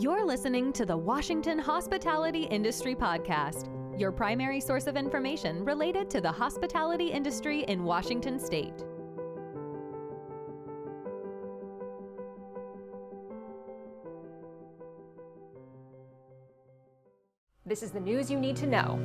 You're listening to the Washington Hospitality Industry Podcast, your primary source of information related to the hospitality industry in Washington state. This is the news you need to know.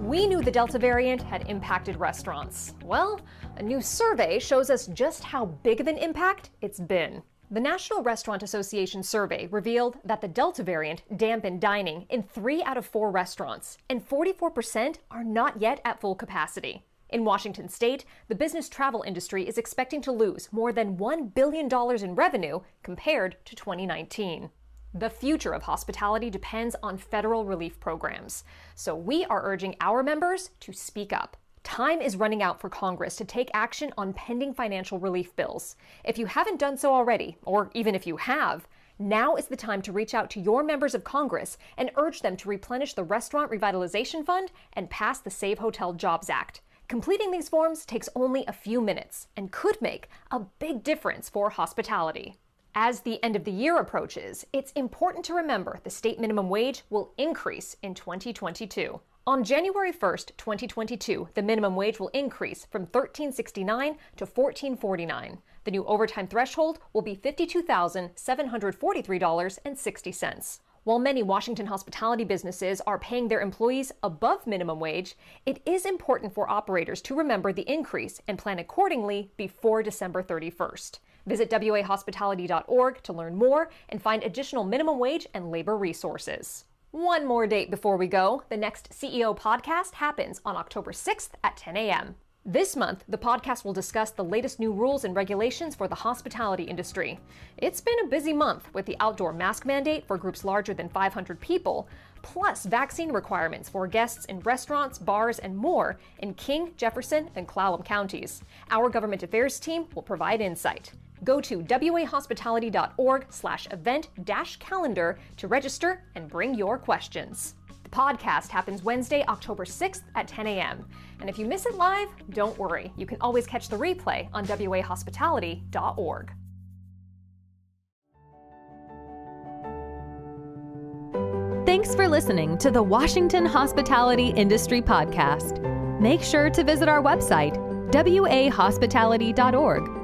We knew the Delta variant had impacted restaurants. Well, a new survey shows us just how big of an impact it's been. The National Restaurant Association survey revealed that the Delta variant dampened dining in three out of four restaurants, and 44% are not yet at full capacity. In Washington state, the business travel industry is expecting to lose more than $1 billion in revenue compared to 2019. The future of hospitality depends on federal relief programs, so we are urging our members to speak up. Time is running out for Congress to take action on pending financial relief bills. If you haven't done so already, or even if you have, now is the time to reach out to your members of Congress and urge them to replenish the Restaurant Revitalization Fund and pass the Save Hotel Jobs Act. Completing these forms takes only a few minutes and could make a big difference for hospitality. As the end of the year approaches, it's important to remember the state minimum wage will increase in 2022. On January 1st, 2022, the minimum wage will increase from $13.69 to $14.49. The new overtime threshold will be $52,743.60. While many Washington hospitality businesses are paying their employees above minimum wage, it is important for operators to remember the increase and plan accordingly before December 31st. Visit wahospitality.org to learn more and find additional minimum wage and labor resources. One more date before we go. The next CEO podcast happens on October 6th at 10 a.m. This month, the podcast will discuss the latest new rules and regulations for the hospitality industry. It's been a busy month with the outdoor mask mandate for groups larger than 500 people, plus vaccine requirements for guests in restaurants, bars, and more in King, Jefferson, and Clallam counties. Our government affairs team will provide insight. Go to wahospitality.org slash event dash calendar to register and bring your questions. The podcast happens Wednesday, October 6th at 10 a.m. And if you miss it live, don't worry. You can always catch the replay on wahospitality.org. Thanks for listening to the Washington Hospitality Industry Podcast. Make sure to visit our website, wahospitality.org,